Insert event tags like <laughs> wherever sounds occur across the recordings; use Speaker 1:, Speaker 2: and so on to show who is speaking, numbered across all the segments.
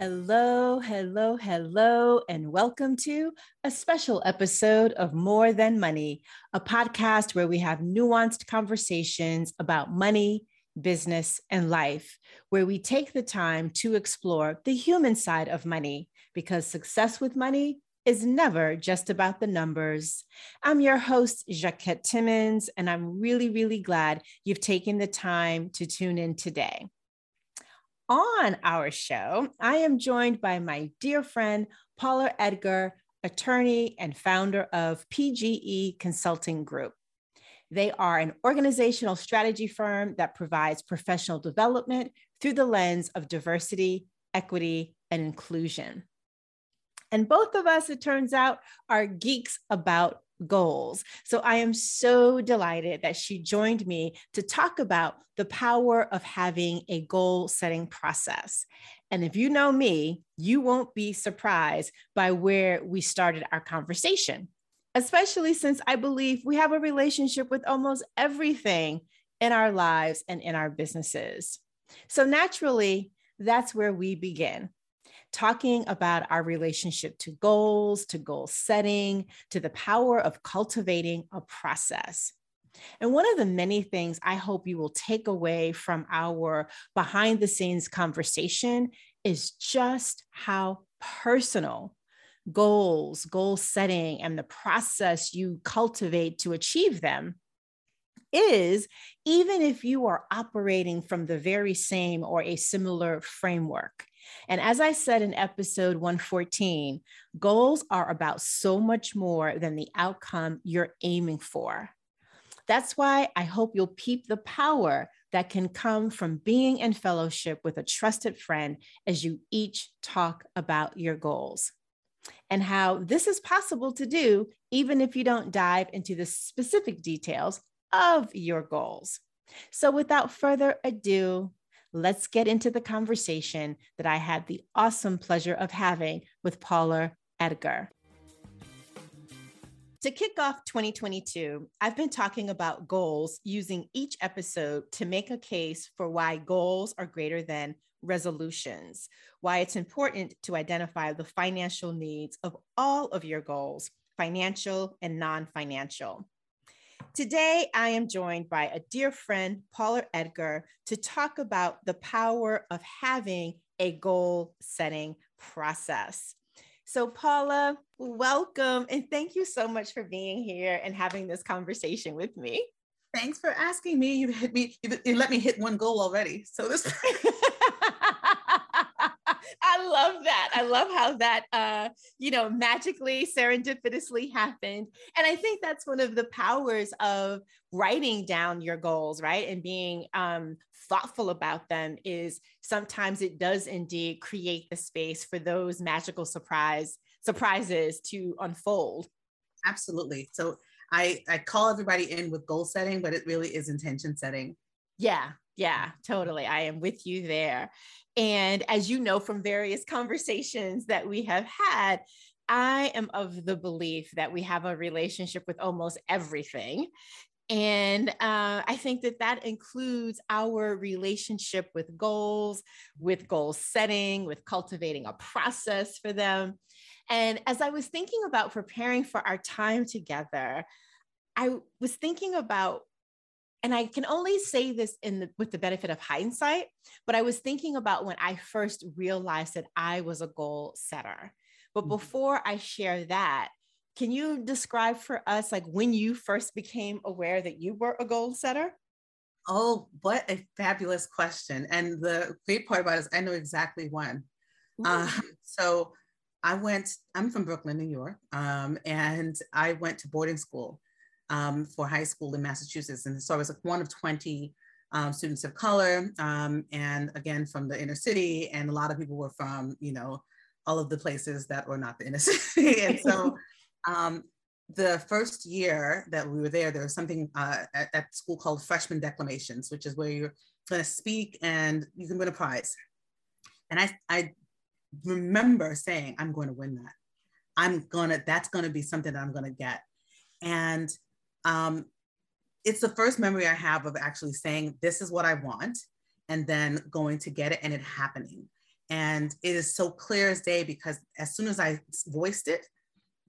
Speaker 1: Hello, hello, hello, and welcome to a special episode of More Than Money, a podcast where we have nuanced conversations about money, business, and life, where we take the time to explore the human side of money because success with money is never just about the numbers. I'm your host, Jacquette Timmons, and I'm really, really glad you've taken the time to tune in today. On our show, I am joined by my dear friend, Paula Edgar, attorney and founder of PGE Consulting Group. They are an organizational strategy firm that provides professional development through the lens of diversity, equity, and inclusion. And both of us, it turns out, are geeks about goals. So I am so delighted that she joined me to talk about the power of having a goal setting process. And if you know me, you won't be surprised by where we started our conversation, especially since I believe we have a relationship with almost everything in our lives and in our businesses. So naturally, that's where we begin talking about our relationship to goals, to goal setting, to the power of cultivating a process. And one of the many things I hope you will take away from our behind the scenes conversation is just how personal goals, goal setting, and the process you cultivate to achieve them is, even if you are operating from the very same or a similar framework. And as I said in episode 114, goals are about so much more than the outcome you're aiming for. That's why I hope you'll peep the power that can come from being in fellowship with a trusted friend as you each talk about your goals and how this is possible to do even if you don't dive into the specific details of your goals. So, without further ado, let's get into the conversation that I had the awesome pleasure of having with Paula Edgar. To kick off 2022, I've been talking about goals using each episode to make a case for why goals are greater than resolutions, why it's important to identify the financial needs of all of your goals, financial and non financial. Today, I am joined by a dear friend, Paula Edgar, to talk about the power of having a goal setting process. So, Paula, welcome and thank you so much for being here and having this conversation with me.
Speaker 2: Thanks for asking me. You hit me, you let me hit one goal already. So, this. <laughs>
Speaker 1: I love that. I love how that, uh, you know, magically, serendipitously happened. And I think that's one of the powers of writing down your goals, right? And being um, thoughtful about them is sometimes it does indeed create the space for those magical surprise surprises to unfold.
Speaker 2: Absolutely. So I, I call everybody in with goal setting, but it really is intention setting.
Speaker 1: Yeah, yeah, totally. I am with you there. And as you know from various conversations that we have had, I am of the belief that we have a relationship with almost everything. And uh, I think that that includes our relationship with goals, with goal setting, with cultivating a process for them. And as I was thinking about preparing for our time together, I was thinking about and I can only say this in the, with the benefit of hindsight, but I was thinking about when I first realized that I was a goal setter. But mm-hmm. before I share that, can you describe for us like when you first became aware that you were a goal setter?
Speaker 2: Oh, what a fabulous question. And the great part about it is I know exactly when. Um, <laughs> so I went, I'm from Brooklyn, New York, um, and I went to boarding school um, for high school in Massachusetts. And so I was like one of 20 um, students of color, um, and again from the inner city. And a lot of people were from, you know, all of the places that were not the inner <laughs> city. and so um, the first year that we were there, there was something uh, at, at, school called freshman declamations, which is where you're going to speak and you can win a prize. And I, I remember saying, I'm going to win that. I'm gonna, that's going to be something that I'm going to get. And um, it's the first memory I have of actually saying, this is what I want, and then going to get it and it happening. And it is so clear as day because as soon as I voiced it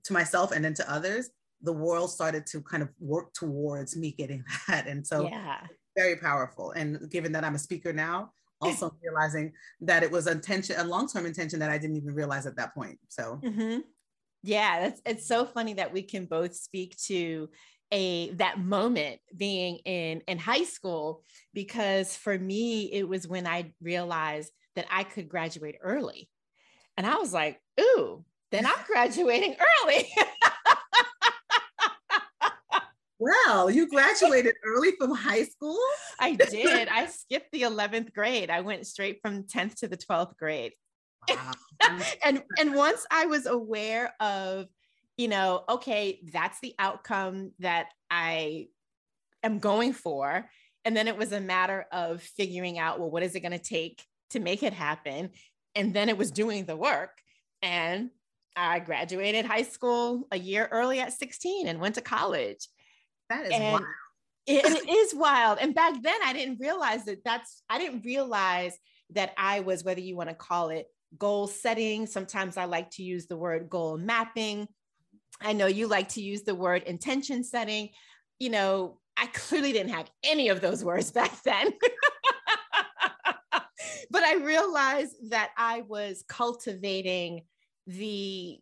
Speaker 2: to myself and then to others, the world started to kind of work towards me getting <laughs> that. And so yeah. very powerful. And given that I'm a speaker now, <laughs> also realizing that it was a intention, a long-term intention that I didn't even realize at that point. So
Speaker 1: mm-hmm. yeah, that's it's so funny that we can both speak to a that moment being in in high school because for me it was when I realized that I could graduate early. And I was like, ooh, then I'm graduating early. <laughs>
Speaker 2: Well, you graduated early from high school?
Speaker 1: I did. I skipped the 11th grade. I went straight from 10th to the 12th grade. Wow. <laughs> and and once I was aware of, you know, okay, that's the outcome that I am going for. And then it was a matter of figuring out, well, what is it going to take to make it happen? And then it was doing the work. And I graduated high school a year early at 16 and went to college.
Speaker 2: That is and wild.
Speaker 1: it, <laughs> it is wild. And back then I didn't realize that that's, I didn't realize that I was, whether you want to call it goal setting. Sometimes I like to use the word goal mapping. I know you like to use the word intention setting. You know, I clearly didn't have any of those words <laughs> back then. <laughs> but I realized that I was cultivating the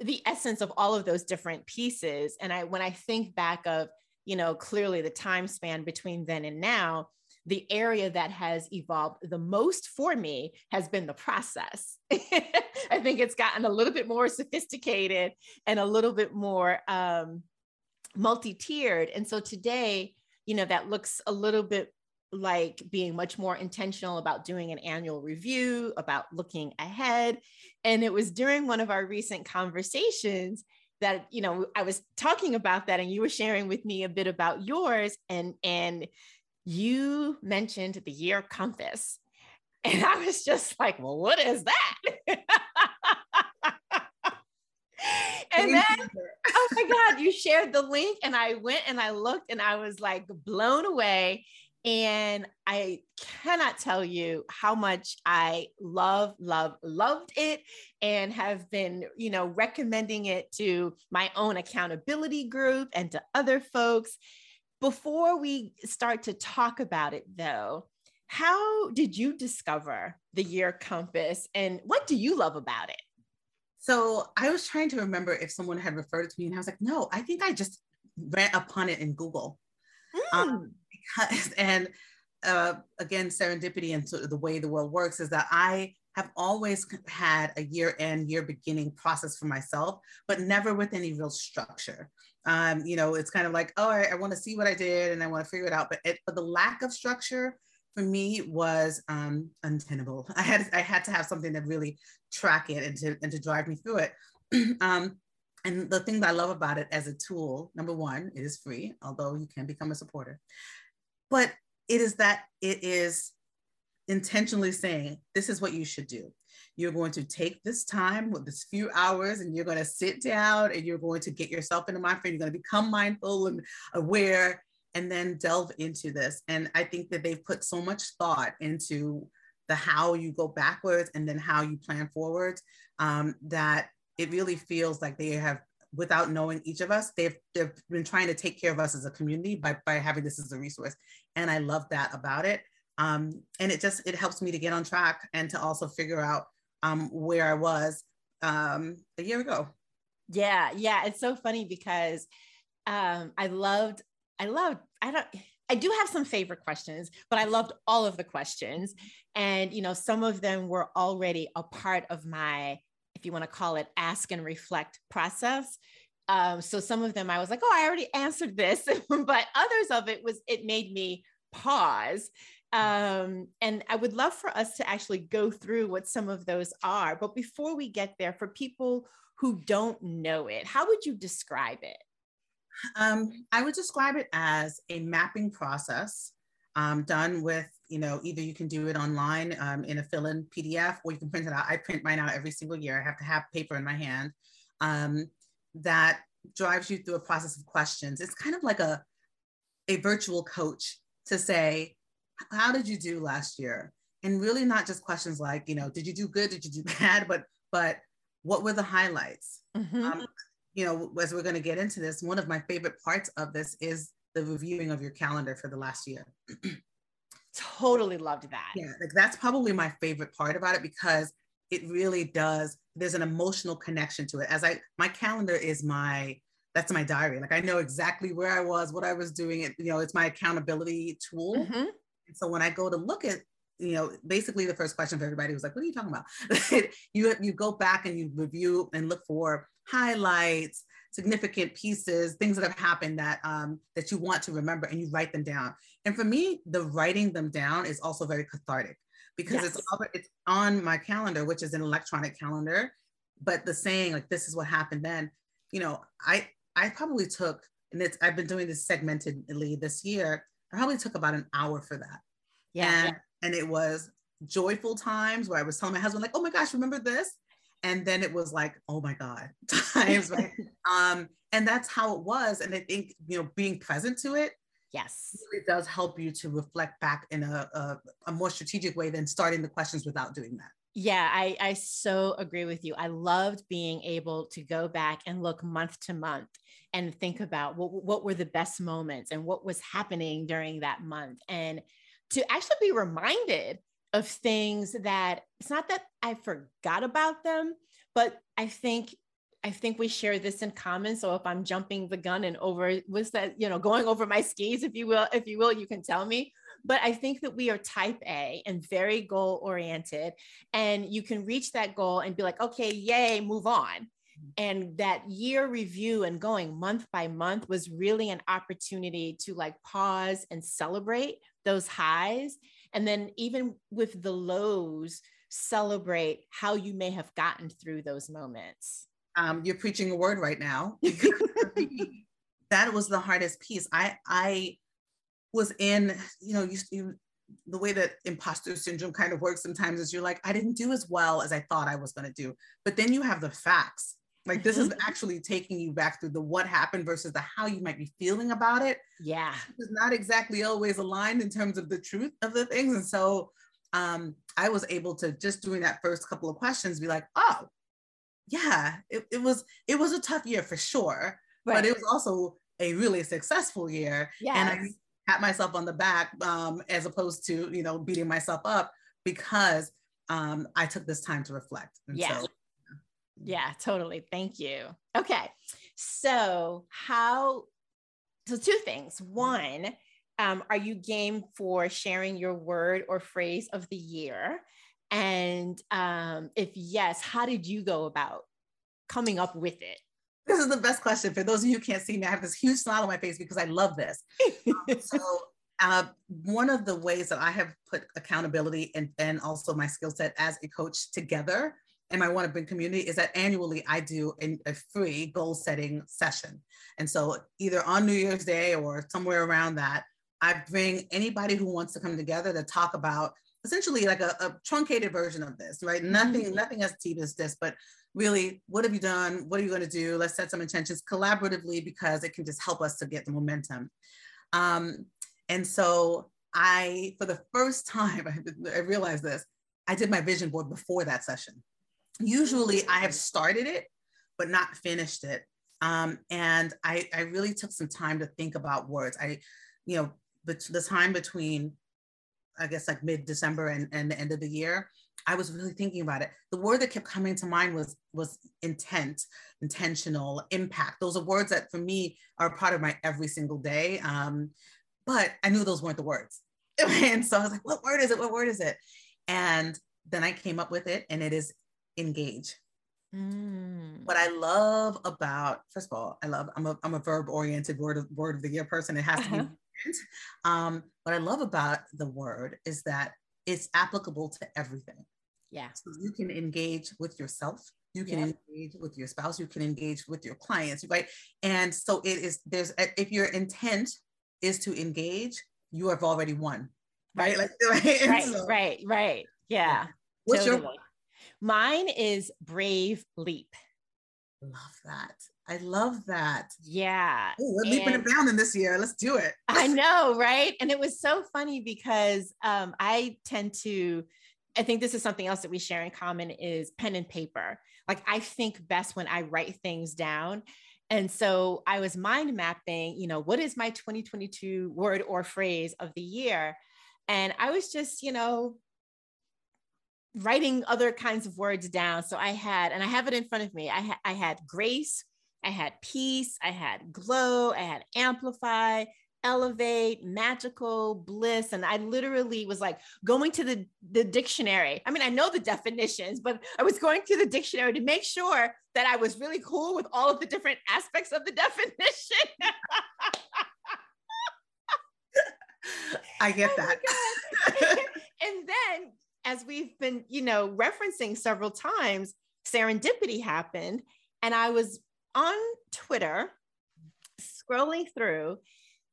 Speaker 1: the essence of all of those different pieces and i when i think back of you know clearly the time span between then and now the area that has evolved the most for me has been the process <laughs> i think it's gotten a little bit more sophisticated and a little bit more um, multi-tiered and so today you know that looks a little bit like being much more intentional about doing an annual review, about looking ahead. And it was during one of our recent conversations that you know I was talking about that and you were sharing with me a bit about yours and and you mentioned the year compass. <laughs> And I was just like, well, what is that? <laughs> and then, <laughs> oh my God, you shared the link, and I went and I looked and I was like blown away. And I cannot tell you how much I love, love, loved it and have been, you know, recommending it to my own accountability group and to other folks. Before we start to talk about it, though, how did you discover the year compass and what do you love about it?
Speaker 2: So I was trying to remember if someone had referred it to me, and I was like, no, I think I just ran upon it in Google. Mm. Um, because, and uh, again, serendipity and sort of the way the world works is that I have always had a year end, year beginning process for myself, but never with any real structure. Um, you know, it's kind of like, oh, I, I want to see what I did and I want to figure it out. But, it, but the lack of structure for me was um, untenable. <laughs> I had I had to have something to really track it and to and to drive me through it. <clears throat> um, and the thing that I love about it as a tool, number one, it is free, although you can become a supporter but it is that it is intentionally saying this is what you should do you're going to take this time with this few hours and you're going to sit down and you're going to get yourself into frame. You're going to become mindful and aware and then delve into this. And i think that they've put so much thought into the how you go backwards and then how you plan forwards um, that it really feels like they have without knowing each of us, they've they've been trying to take care of us as a community by by having this as a resource, and I love that about it. Um, and it just it helps me to get on track and to also figure out um, where I was um, a year ago.
Speaker 1: Yeah, yeah, it's so funny because um, I loved I loved I don't. I do have some favorite questions, but I loved all of the questions. And, you know, some of them were already a part of my if you want to call it ask and reflect process. Um, so some of them I was like, oh, I already answered this, <laughs> but others of it was it made me pause. Um, and I would love for us to actually go through what some of those are. But before we get there, for people who don't know it, how would you describe it?
Speaker 2: Um, I would describe it as a mapping process um, done with you know, either you can do it online um, in a fill-in PDF or you can print it out. I print mine out every single year. I have to have paper in my hand um, that drives you through a process of questions. It's kind of like a, a virtual coach to say, how did you do last year? and really not just questions like, you know, did you do good? Did you do <laughs> bad? But but what were the highlights? Mm-hmm. Um, you know, as we're going to get into this, one of my favorite parts of this is the reviewing of your calendar for the last year. <clears throat>
Speaker 1: totally loved that.
Speaker 2: Yeah, like that's probably my favorite part about it because it really does. There's an emotional connection to it. As I, my calendar is my, that's my diary. Like I know exactly where I was, what I was doing. It, you know, it's my accountability tool. Mm-hmm. And so when I go to look at you know, basically the first question for everybody was like, what are you talking about? <laughs> you, you go back and you review and look for highlights, significant pieces, things that have happened that um, that you want to remember and you write them down. And for me, the writing them down is also very cathartic because yes. it's, it's on my calendar, which is an electronic calendar. But the saying like, this is what happened then, you know, I, I probably took, and it's, I've been doing this segmentedly this year. Probably took about an hour for that. Yeah. And and it was joyful times where I was telling my husband, like, oh my gosh, remember this? And then it was like, oh my God, <laughs> times. right? <laughs> um, and that's how it was. And I think, you know, being present to it,
Speaker 1: yes,
Speaker 2: really does help you to reflect back in a, a, a more strategic way than starting the questions without doing that.
Speaker 1: Yeah, I, I so agree with you. I loved being able to go back and look month to month and think about what, what were the best moments and what was happening during that month. And to actually be reminded of things that it's not that I forgot about them, but I think I think we share this in common. So if I'm jumping the gun and over was that, you know, going over my skis, if you will, if you will, you can tell me. But I think that we are type A and very goal oriented. And you can reach that goal and be like, okay, yay, move on. And that year review and going month by month was really an opportunity to like pause and celebrate those highs. And then even with the lows, celebrate how you may have gotten through those moments.
Speaker 2: Um, you're preaching a word right now. <laughs> that was the hardest piece. I I was in, you know, you, you the way that imposter syndrome kind of works sometimes is you're like, I didn't do as well as I thought I was going to do. But then you have the facts like this is mm-hmm. actually taking you back through the what happened versus the how you might be feeling about it.
Speaker 1: Yeah.
Speaker 2: It's not exactly always aligned in terms of the truth of the things. And so um, I was able to just doing that first couple of questions be like, oh, yeah, it, it was it was a tough year for sure. Right. But it was also a really successful year.
Speaker 1: Yeah.
Speaker 2: And I pat myself on the back um, as opposed to, you know, beating myself up because um, I took this time to reflect.
Speaker 1: And yeah. So yeah, totally. Thank you. Okay. So, how, so two things. One, um, are you game for sharing your word or phrase of the year? And um, if yes, how did you go about coming up with it?
Speaker 2: This is the best question. For those of you who can't see me, I have this huge smile on my face because I love this. um, <laughs> so, uh, one of the ways that I have put accountability and, and also my skill set as a coach together and my One to Bring community is that annually I do a, a free goal setting session. And so either on New Year's Day or somewhere around that, I bring anybody who wants to come together to talk about essentially like a, a truncated version of this, right? Mm-hmm. Nothing, nothing as deep as this, but really, what have you done? What are you going to do? Let's set some intentions collaboratively because it can just help us to get the momentum. Um, and so I, for the first time, <laughs> I, I realized this, I did my vision board before that session usually I have started it, but not finished it. Um, and I, I really took some time to think about words. I, you know, but the time between, I guess like mid December and, and the end of the year, I was really thinking about it. The word that kept coming to mind was was intent, intentional, impact. Those are words that for me are part of my every single day. Um, but I knew those weren't the words. <laughs> and so I was like, what word is it? What word is it? And then I came up with it and it is engage. Mm. What I love about, first of all, I love, I'm a, I'm a verb oriented word of, word of the year person. It has uh-huh. to be. Um, what I love about the word is that it's applicable to everything.
Speaker 1: Yeah.
Speaker 2: So you can engage with yourself. You can engage with your spouse. You can engage with your clients, right? And so it is, there's, if your intent is to engage, you have already won, right? Like, <laughs>
Speaker 1: right, right, so, right, right. Yeah.
Speaker 2: What's totally. your
Speaker 1: Mine is Brave Leap.
Speaker 2: Love that. I love that.
Speaker 1: Yeah.
Speaker 2: Ooh, we're leaping and bounding this year. Let's do it.
Speaker 1: I know, right? And it was so funny because um, I tend to, I think this is something else that we share in common is pen and paper. Like I think best when I write things down. And so I was mind mapping, you know, what is my 2022 word or phrase of the year? And I was just, you know, writing other kinds of words down. So I had, and I have it in front of me. I, ha- I had grace, I had peace, I had glow, I had amplify, elevate, magical, bliss. And I literally was like going to the, the dictionary. I mean, I know the definitions, but I was going to the dictionary to make sure that I was really cool with all of the different aspects of the <laughs> definition. <laughs>
Speaker 2: I get oh that. <laughs>
Speaker 1: and then as we've been, you know, referencing several times, serendipity happened. And I was on Twitter scrolling through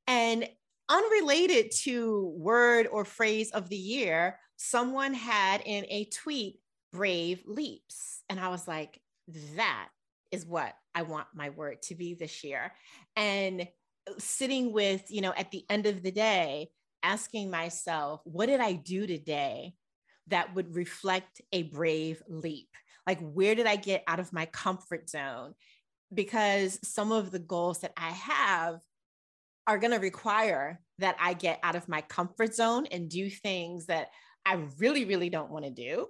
Speaker 1: and unrelated to word or phrase of the year, someone had in a tweet brave leaps. And I was like, that is what I want my word to be this year. And sitting with, you know, at the end of the day, asking myself, what did I do today that would reflect a brave leap? Like, where did I get out of my comfort zone? Because some of the goals that I have are going to require that I get out of my comfort zone and do things that I really, really don't want to do.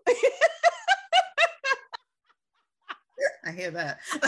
Speaker 2: I hear that. <laughs>
Speaker 1: and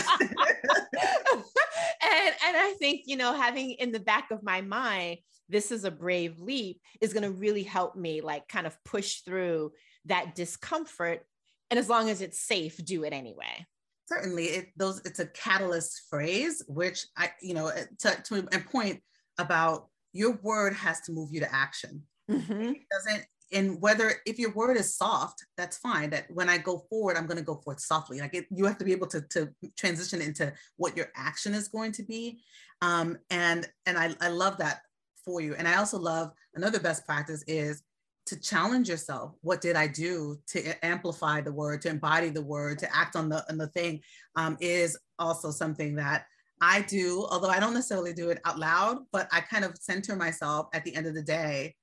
Speaker 1: and I think, you know, having in the back of my mind, this is a brave leap is going to really help me like kind of push through that discomfort and as long as it's safe do it anyway
Speaker 2: certainly it those it's a catalyst phrase which i you know uh, to, to a point about your word has to move you to action mm-hmm. it doesn't and whether if your word is soft that's fine that when i go forward i'm going to go forward softly like it, you have to be able to, to transition into what your action is going to be um, and and I, I love that for you. And I also love another best practice is to challenge yourself. What did I do to amplify the word, to embody the word, to act on the on the thing um, is also something that I do, although I don't necessarily do it out loud, but I kind of center myself at the end of the day.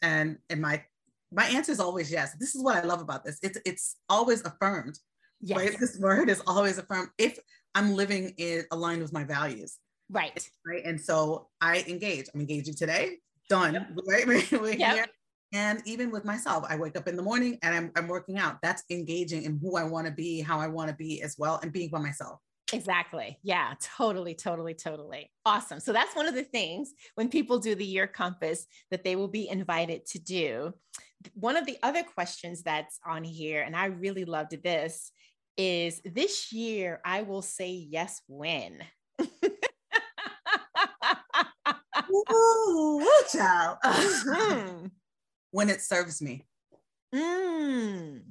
Speaker 2: And and my my answer is always yes. This is what I love about this. It's it's always affirmed. Yes. Right? This word is always affirmed if I'm living in aligned with my values.
Speaker 1: Right.
Speaker 2: Right. And so I engage. I'm engaging today. Done. Yep. <laughs> Right. We're yep. here. And even with myself, I wake up in the morning and I'm, I'm working out. That's engaging in who I want to be, how I want to be as well, and being by myself.
Speaker 1: Exactly. Yeah, totally, totally, totally. Awesome. So that's one of the things when people do the year compass that they will be invited to do. One of the other questions that's on here, and I really loved this, is this year I will say yes when.
Speaker 2: Ooh, child. Mm-hmm. when it serves me.
Speaker 1: Mm.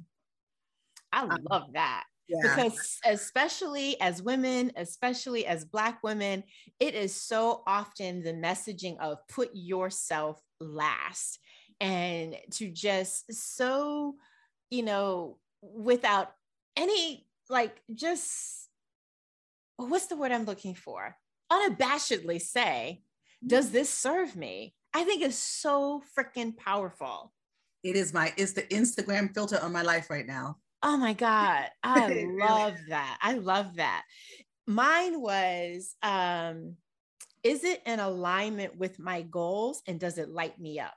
Speaker 1: I um, love that. Yeah. Because, especially as women, especially as Black women, it is so often the messaging of put yourself last and to just so, you know, without any, like, just what's the word I'm looking for? Unabashedly say, does mm-hmm. this serve me? I think is so freaking powerful.
Speaker 2: It is my, it's the Instagram filter on my life right now.
Speaker 1: Oh my God. I <laughs> love that. I love that. Mine was, um, is it in alignment with my goals and does it light me up?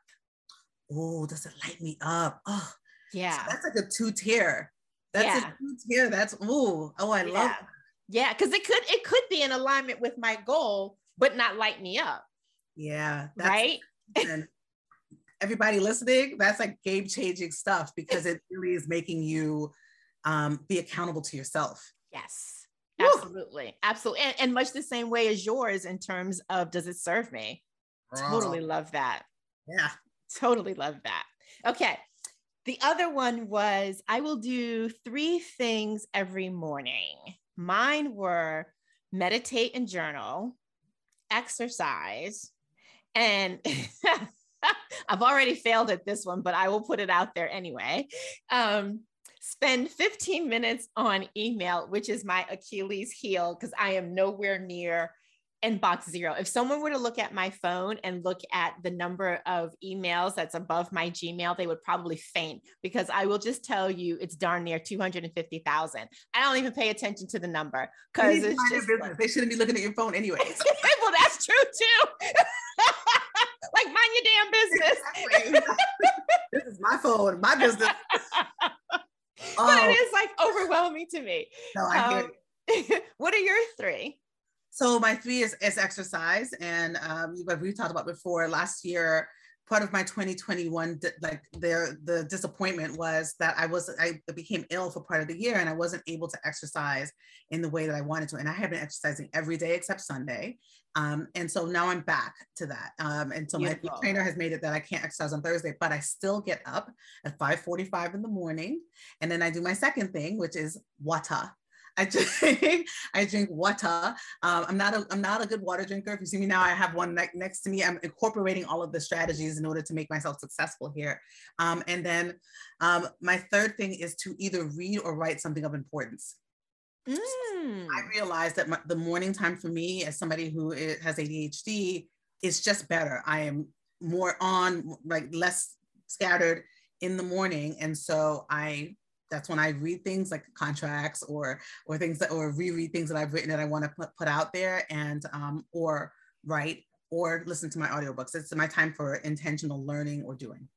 Speaker 2: Oh, does it light me up? Oh,
Speaker 1: yeah.
Speaker 2: So that's like a two tier. That's yeah. a two tier. That's oh, oh, I
Speaker 1: yeah.
Speaker 2: love.
Speaker 1: Yeah, because it could it could be in alignment with my goal, but not light me up.
Speaker 2: Yeah.
Speaker 1: right.
Speaker 2: Everybody listening, that's like game changing stuff because it really is making you um, be accountable to yourself.
Speaker 1: Yes. Absolutely. Woo! Absolutely. And, and, much the same way as yours in terms of does it serve me? Totally love that.
Speaker 2: Yeah.
Speaker 1: Totally love that. Okay. The other one was I will do three things every morning. Mine were meditate and journal, exercise, and <laughs> <laughs> I've already failed at this one, but I will put it out there anyway. Um, spend 15 minutes on email, which is my Achilles heel because I am nowhere near inbox zero. If someone were to look at my phone and look at the number of emails that's above my Gmail, they would probably faint because I will just tell you it's darn near 250,000. I don't even pay attention to the number because it's
Speaker 2: just like, they shouldn't be looking at your phone anyways. <laughs>
Speaker 1: well, that's true too. <laughs> like mind your damn business.
Speaker 2: Exactly. this is my phone, my business. <laughs>
Speaker 1: but oh. it is like overwhelming to me.
Speaker 2: No, I um, <laughs>
Speaker 1: what are your three?
Speaker 2: So my three is, is exercise, and um, what we talked about before. Last year, part of my 2021 like the the disappointment was that I was I became ill for part of the year, and I wasn't able to exercise in the way that I wanted to. And I have been exercising every day except Sunday, um, and so now I'm back to that. Um, and so my trainer has made it that I can't exercise on Thursday, but I still get up at 5:45 in the morning, and then I do my second thing, which is water. I drink, <laughs> I drink water. Um, I'm not a, I'm not a good water drinker. If you see me now, I have one ne- next to me. I'm incorporating all of the strategies in order to make myself successful here. Um, and then um, my third thing is to either read or write something of importance. Mm. I realized that my, the morning time for me, as somebody who is, has ADHD, is just better. I am more on, like less scattered in the morning, and so I that's when I read things like contracts or or things that or reread things that I've written that I want to put, put out there and um, or write or listen to my audiobooks. It's my time for intentional learning or doing.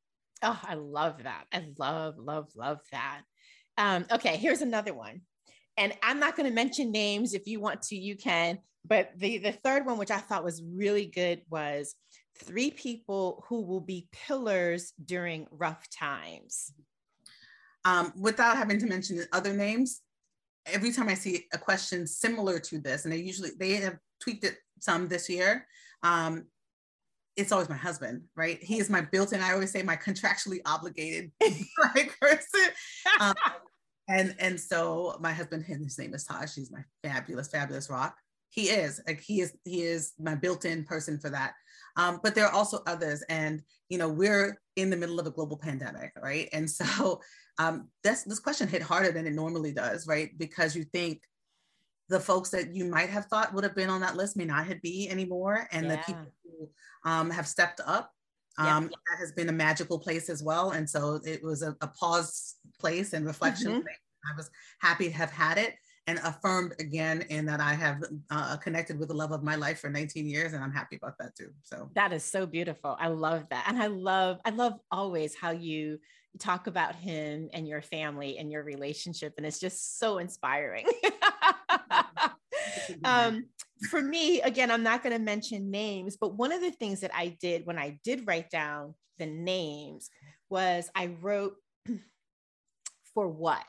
Speaker 1: Oh, I love that. I love, love, love that. Um, okay, here's another one. And I'm not going to mention names. If you want to, you can. But the, the third one, which I thought was really good, was three people who will be pillars during rough times
Speaker 2: um, without having to mention other names, every time I see a question similar to this, and they usually they have tweaked it some this year. Um, it's always my husband, right? He is my built-in. I always say my contractually obligated right <laughs> <laughs> person. Um, and and so my husband, his name is Taj. He's my fabulous, fabulous rock. He is like he is he is my built-in person for that. Um, but there are also others, and you know we're in the middle of a global pandemic, right? And so <laughs> um, this, this question hit harder than it normally does, right? Because you think the folks that you might have thought would have been on that list may not have be anymore. And yeah. the people who um, have stepped up, um, yeah. that has been a magical place as well. And so it was a, a pause place and reflection. Mm-hmm. I was happy to have had it and affirmed again in that I have uh, connected with the love of my life for 19 years and I'm happy about that too. So
Speaker 1: that is so beautiful. I love that. And I love I love always how you talk about him and your family and your relationship and it's just so inspiring. <laughs> um, for me again I'm not going to mention names but one of the things that I did when I did write down the names was I wrote <clears throat> for what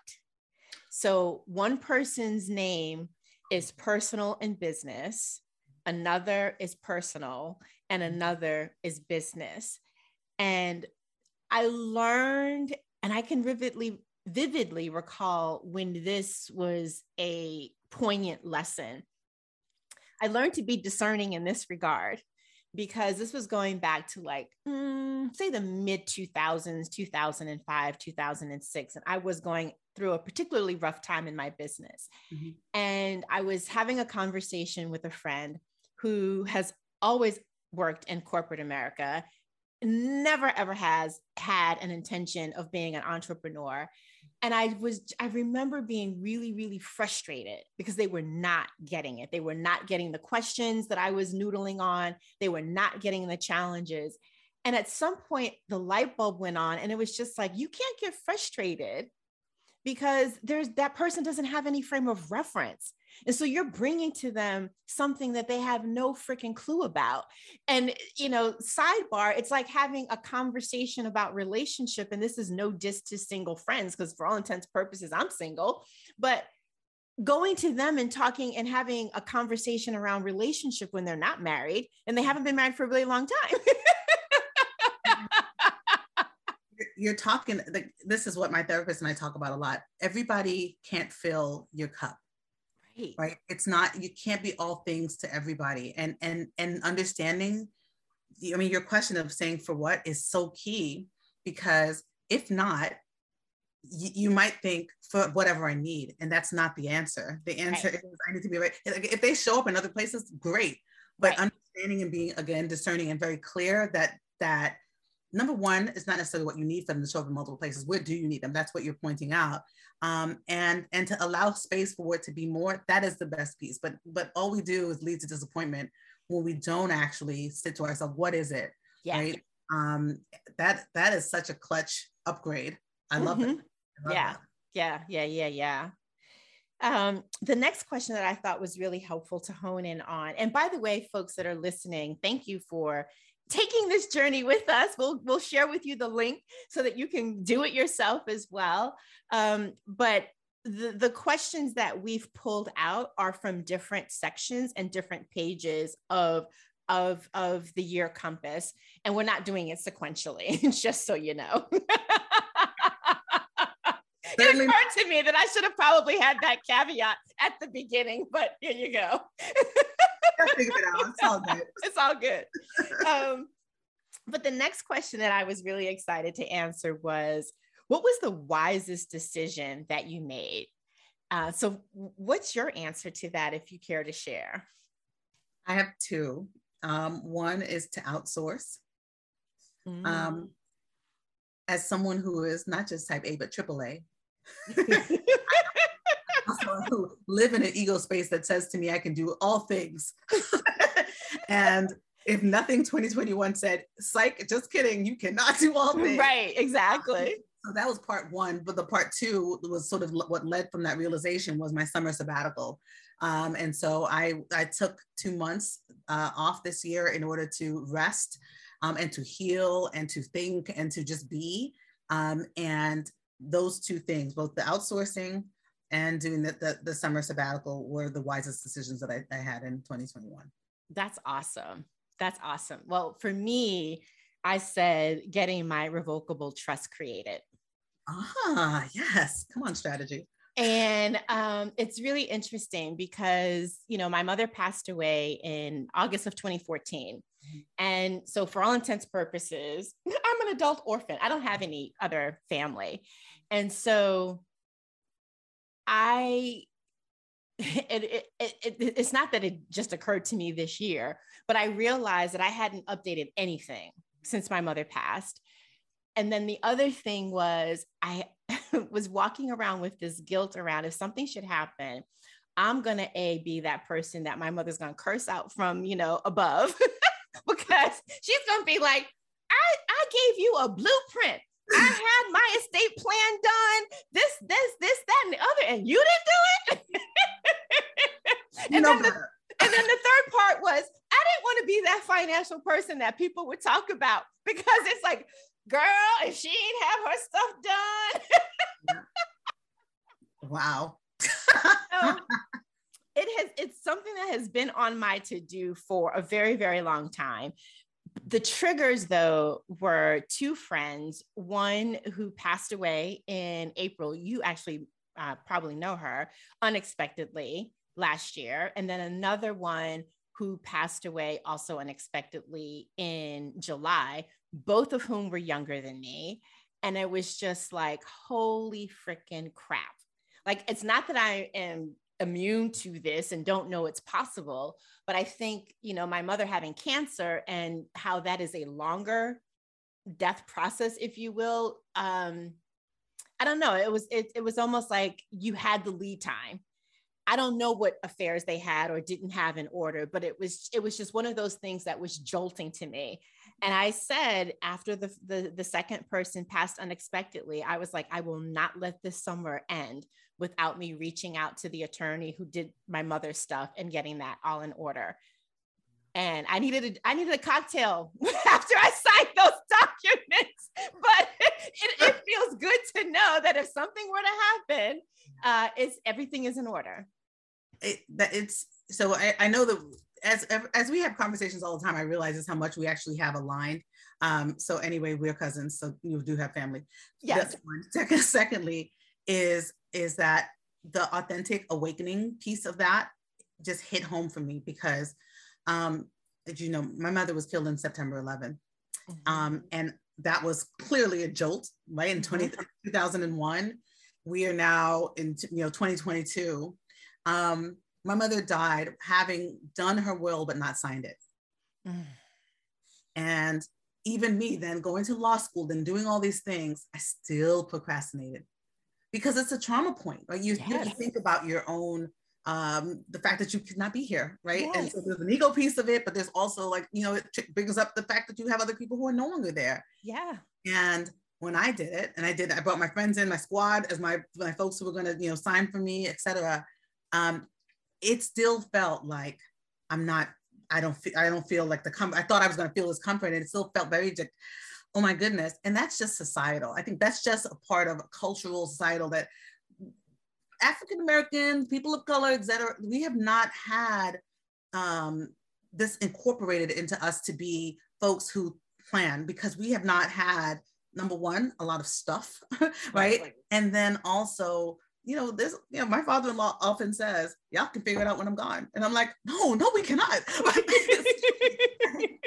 Speaker 1: so one person's name is personal and business, another is personal, and mm-hmm. another is business. And I learned, and I can vividly vividly recall when this was a poignant lesson. I learned to be discerning in this regard because this was going back to like mm, say the mid 2000s 2005 2006 and i was going through a particularly rough time in my business mm-hmm. and i was having a conversation with a friend who has always worked in corporate america never ever has had an intention of being an entrepreneur and i was i remember being really really frustrated because they were not getting it. They were not getting the questions that i was noodling on. They were not getting the challenges. And at some point the light bulb went on and it was just like you can't get frustrated because there's that person doesn't have any frame of reference and so you're bringing to them something that they have no freaking clue about. And, you know, sidebar, it's like having a conversation about relationship. And this is no diss to single friends, because for all intents purposes, I'm single. But going to them and talking and having a conversation around relationship when they're not married and they haven't been married for a really long time. <laughs>
Speaker 2: you're talking this is what my therapist and I talk about a lot. Everybody can't fill your cup right. right it's not you can't be all things to everybody and and and understanding i mean your question of saying for what is so key because if not y- you might think for whatever I need, and that's not the answer. The answer right. is I need to be right. If they show up in other places, great. But right. understanding and being again discerning and very clear that that number one is not necessarily what you need for them to show up in multiple places. Where do you need them? That's what you're pointing out. Um, and and to allow space for it to be more, that is the best piece. But but all we do is lead to disappointment when we don't actually sit to ourselves, what is it?
Speaker 1: Yeah.
Speaker 2: Right. Um, that that is such a clutch upgrade. I love mm-hmm. it. I love
Speaker 1: yeah. That. Yeah. Yeah. Yeah. Yeah. Um, the next question that I thought was really helpful to hone in on, and by the way, folks that are listening, thank you for taking this journey with us. We'll we'll share with you the link so that you can do it yourself as well. Um, but the, the questions that we've pulled out are from different sections and different pages of of of the year compass and we're not doing it sequentially <laughs> just so you know <laughs> it occurred to me that i should have probably had that caveat at the beginning but here you go <laughs>
Speaker 2: it out. It's all good. <laughs>
Speaker 1: it's all good. Um, but the next question that I was really excited to answer was what was the wisest decision that you made? Uh, so, what's your answer to that if you care to share?
Speaker 2: I have two. Um, one is to outsource. Mm. Um, as someone who is not just type A, but Triple AAA, <laughs> <laughs> who live in an ego space that says to me, I can do all things. <laughs> and if nothing 2021 said, psych, just kidding, you cannot do all things.
Speaker 1: Right, exactly.
Speaker 2: So that was part one. But the part two was sort of what led from that realization was my summer sabbatical. Um, and so I, I took two months uh, off this year in order to rest um, and to heal and to think and to just be. Um, and those two things, both the outsourcing and doing the, the, the summer sabbatical were the wisest decisions that I, I had in 2021.
Speaker 1: That's awesome. That's awesome. Well, for me, I said getting my revocable trust created.
Speaker 2: Ah, yes. Come on, strategy.
Speaker 1: And um, it's really interesting because, you know, my mother passed away in August of 2014. Mm-hmm. And so, for all intents purposes, <laughs> I'm an adult orphan. I don't have any other family. And so, I <laughs> it, it, it, it's not that it just occurred to me this year, but I realized that I hadn't updated anything since my mother passed. And then the other thing was I <laughs> was walking around with this guilt around if something should happen, I'm gonna a be that person that my mother's gonna curse out from you know above <laughs> because she's gonna be like, I I gave you a blueprint. I had my estate plan done. This, this, this, that, and the other, and you didn't do it. <laughs> and, then the, and then the third part was I didn't want to be that financial person that people would talk about <laughs> because it's like, girl, if she ain't have her stuff
Speaker 2: done. <laughs> wow.
Speaker 1: um, it has it's something that has been on my to-do for a very, very long time the triggers though were two friends one who passed away in april. You actually uh, probably know her unexpectedly last year and then another one who passed away also unexpectedly in july both of whom were younger than me. And it was just like holy freaking crap. Like it's not that i am immune to this and don't know it's possible but i think you know my mother having cancer and how that is a longer death process if you will um i don't know. It was it, it was almost like you had the lead time. I don't know what affairs they had or didn't have in order but it was it was just one of those things that was jolting to me. And i said after the the, the second person passed unexpectedly i was like i will not let this summer end without me reaching out to the attorney who did my mother's stuff and getting that all in order. And I needed a, I needed a cocktail <laughs> after I signed those documents. <laughs> But <laughs> it, it feels good to know that if something were to happen, uh, it's everything is in order.
Speaker 2: It, that it's so I, I know that as as we have conversations all the time, I realize is how much we actually have aligned. Um, so anyway, we're cousins, so you do have family.
Speaker 1: Yes.
Speaker 2: Second, secondly, is is that the authentic awakening piece of that just hit home for me because um as you know my mother was killed in september 11 mm-hmm. um and that was clearly a jolt, right? In 20, mm-hmm. 2001, we are now in you know 2022. Um, my mother died having done her will but not signed it. Mm. And even me then going to law school, then doing all these things, I still procrastinated because it's a trauma point, right? You, yes. you have to think about your own um the fact that you could not be here right yes. and so there's an ego piece of it but there's also like you know it brings up the fact that you have other people who are no longer there
Speaker 1: yeah
Speaker 2: and when i did it and i did i brought my friends in my squad as my my folks who were going to you know sign for me etc um it still felt like i'm not i don't feel i don't feel like the com- i thought i was going to feel this comfort and it still felt very oh my goodness and that's just societal i think that's just a part of a cultural societal that African Americans, people of color, etc., we have not had um, this incorporated into us to be folks who plan because we have not had number one a lot of stuff, <laughs> right? And then also, you know, this, you know, my father-in-law often says, "Y'all can figure it out when I'm gone," and I'm like, "No, no, we cannot." <laughs>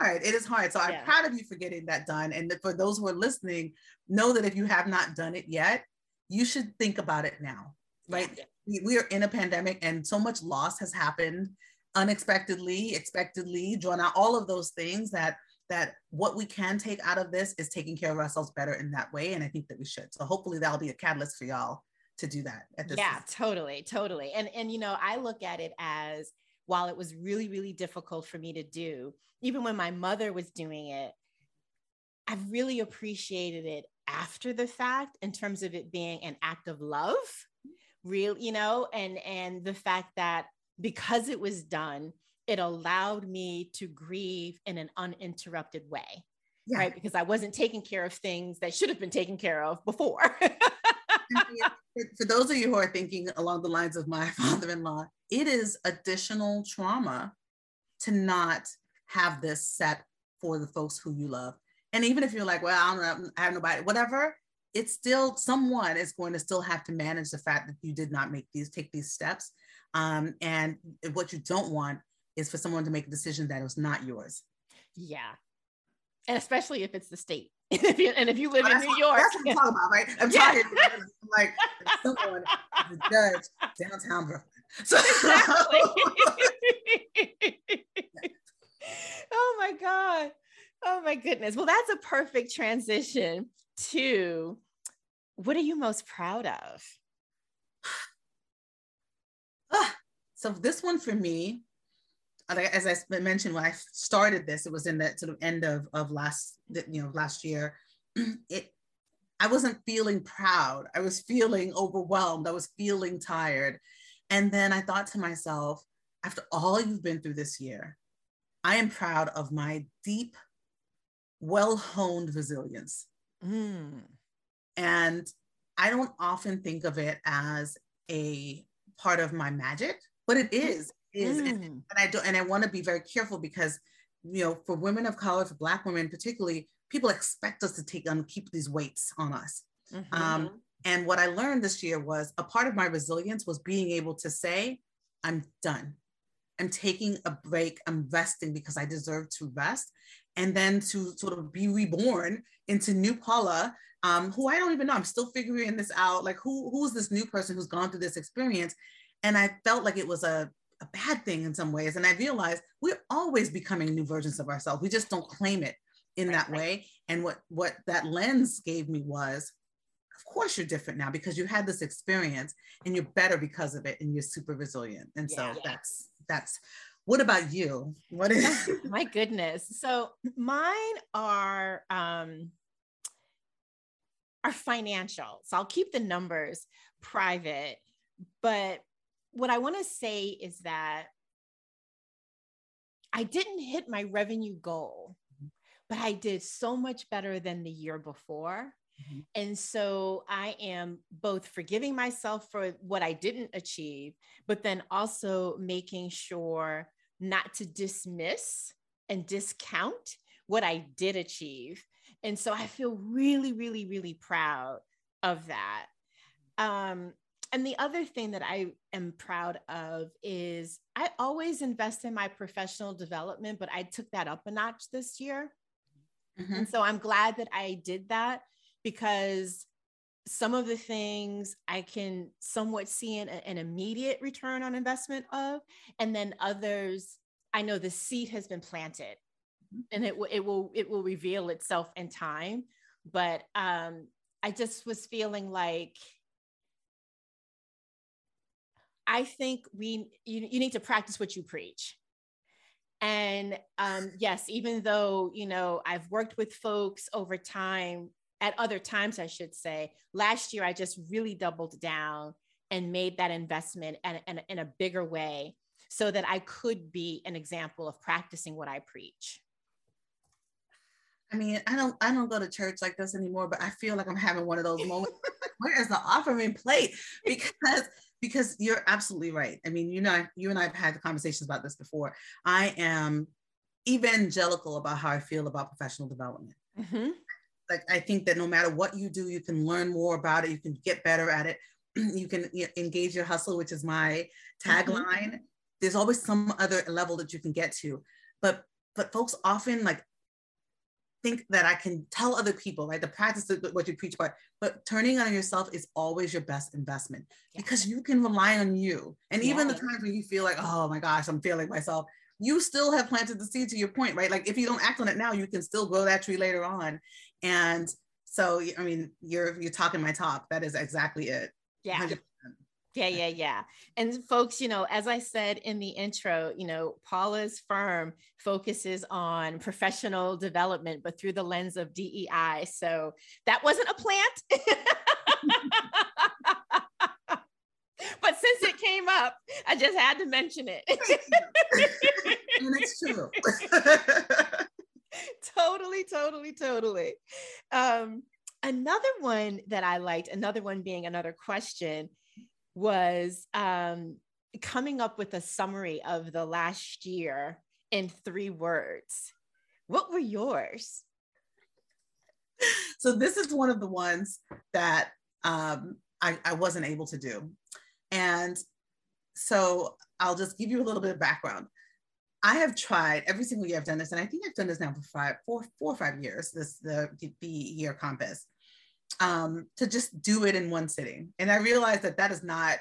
Speaker 2: hard. It is hard. So yeah. I'm proud of you for getting that done. And for those who are listening, know that if you have not done it yet, you should think about it now, right? We, we are in a pandemic and so much loss has happened unexpectedly, expectedly, drawn out all of those things that that what we can take out of this is taking care of ourselves better in that way. And I think that we should. So hopefully that'll be a catalyst for y'all to do that
Speaker 1: at this yeah totally totally and and you know i look at it as while it was really really difficult for me to do even when my mother was doing it I've really appreciated it after the fact in terms of it being an act of love real you know and and the fact that because it was done it allowed me to grieve in an uninterrupted way yeah. right because i wasn't taking care of things that should have been taken care of before <laughs>
Speaker 2: for those of you who are thinking along the lines of my <laughs> father-in-law it is additional trauma to not have this set for the folks who you love and even if you're like, well, I don't know, I have nobody, whatever, it's still someone is going to still have to manage the fact that you did not make these, take these steps. Um, and what you don't want is for someone to make a decision that was not yours.
Speaker 1: Yeah. And especially if it's the state. <laughs> if you, and if you live oh, in New York. That's
Speaker 2: what I'm talking about, right? I'm yeah. talking I'm like someone, the judge downtown Brooklyn. <laughs> So, exactly. <laughs>
Speaker 1: oh my God. Oh my goodness. Well, that's a perfect transition to what are you most proud of? <sighs>
Speaker 2: Ah, so this one for me, as I mentioned when I started this, it was in the sort of end of, of last, you know, last year. <clears throat> It, I wasn't feeling proud. I was feeling overwhelmed. I was feeling tired. And then I thought to myself, after all you've been through this year, I am proud of my deep well honed resilience. Mm. And I don't often think of it as a part of my magic, but it is. Is mm. and, and I don't and I want to be very careful because you know, for women of color, for Black women particularly, people expect us to take on keep these weights on us. Mm-hmm. Um, and what I learned this year was a part of my resilience was being able to say, I'm done. I'm taking a break. I'm resting because I deserve to rest and then to sort of be reborn into new Paula, um, who I don't even know. I'm still figuring this out. Like, who who's this new person who's gone through this experience? And I felt like it was a, a bad thing in some ways. And I realized we're always becoming new versions of ourselves. We just don't claim it in right, that right. way. And what what that lens gave me was, of course you're different now because you had this experience and you're better because of it and you're super resilient. And yeah. so that's that's what about you? What is <laughs>
Speaker 1: my goodness? So mine are um are financial. So I'll keep the numbers private, but what I want to say is that I didn't hit my revenue goal, but I did so much better than the year before. Mm-hmm. And so I am both forgiving myself for what I didn't achieve, but then also making sure not to dismiss and discount what I did achieve. And so I feel really, really, really proud of that. Um, and the other thing that I am proud of is I always invest in my professional development, but I took that up a notch this year. Mm-hmm. And so I'm glad that I did that because some of the things I can somewhat see an, an immediate return on investment of, and then others I know the seed has been planted, mm-hmm. and it will it will it will reveal itself in time. But um, I just was feeling like I think we you, you need to practice what you preach. And um, yes, even though you know I've worked with folks over time at other times, I should say. Last year, I just really doubled down and made that investment and, and in a bigger way so that I could be an example of practicing what I preach.
Speaker 2: I mean, I don't I don't go to church like this anymore, but I feel like I'm having one of those moments. <laughs> Where is the offering plate? Because because you're absolutely right. I mean, you know, you and I have had conversations about this before. I am evangelical about how I feel about professional development. Mm-hmm like I think that no matter what you do, you can learn more about it. You can get better at it. <clears throat> you can engage your hustle, which is my tagline. Mm-hmm. There's always some other level that you can get to, but but folks often like think that I can tell other people, right? The practice of what you preach about, but turning on yourself is always your best investment yeah. because you can rely on you. And even the times when you feel like, oh my gosh, I'm failing myself, you still have planted the seed to your point, right? Like if you don't act on it now, you can still grow that tree later on. And so, I mean, you're you're talking my talk. That is exactly it.
Speaker 1: Yeah. 100%. Yeah, yeah, yeah. And folks, you know, as I said in the intro, you know, Paula's firm focuses on professional development, but through the lens of DEI. So that wasn't a plant. <laughs> but since it came up, I just had to mention it. <laughs> and it's true. <laughs> totally, totally, totally. Um, another one that I liked, another one being another question, was um, coming up with a summary of the last year in three words. What were yours?
Speaker 2: So this is one of the ones that um, I, I wasn't able to do. And so I'll just give you a little bit of background. I have tried every single year I've done this, and I think I've done this now for five, four, four or five years, this the the YearCompass, um, to just do it in one sitting. And I realized that that is not,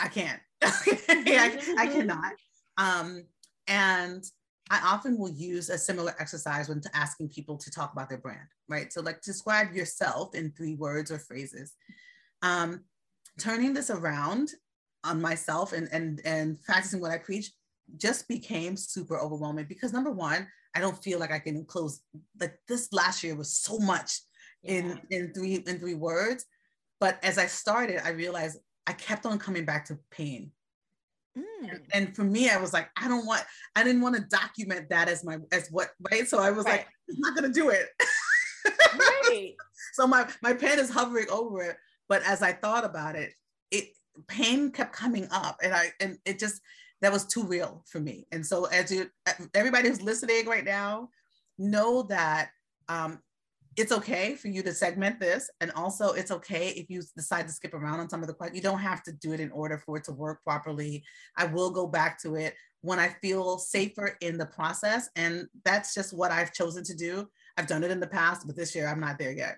Speaker 2: I can't, <laughs> I, I cannot. Um, and I often will use a similar exercise when asking people to talk about their brand, right? So like describe yourself in three words or phrases. Um, turning this around on myself and and and practicing what I preach just became super overwhelming because number one, I don't feel like I can close like this last year was so much yeah. in in three in three words. But as I started, I realized I kept on coming back to pain. Mm. And, and, for me, I was like, I don't want, I didn't want to document that as my as what, right? So I was right. like, I'm not gonna do it. right. <laughs> so my my pen is hovering over it. But as I thought about it, it pain kept coming up and I and it just that was too real for me. And so as you everybody who's listening right now, know that um, it's okay for you to segment this. And also it's okay if you decide to skip around on some of the questions. You don't have to do it in order for it to work properly. I will go back to it when I feel safer in the process. And that's just what I've chosen to do. I've done it in the past, but this year I'm not there yet.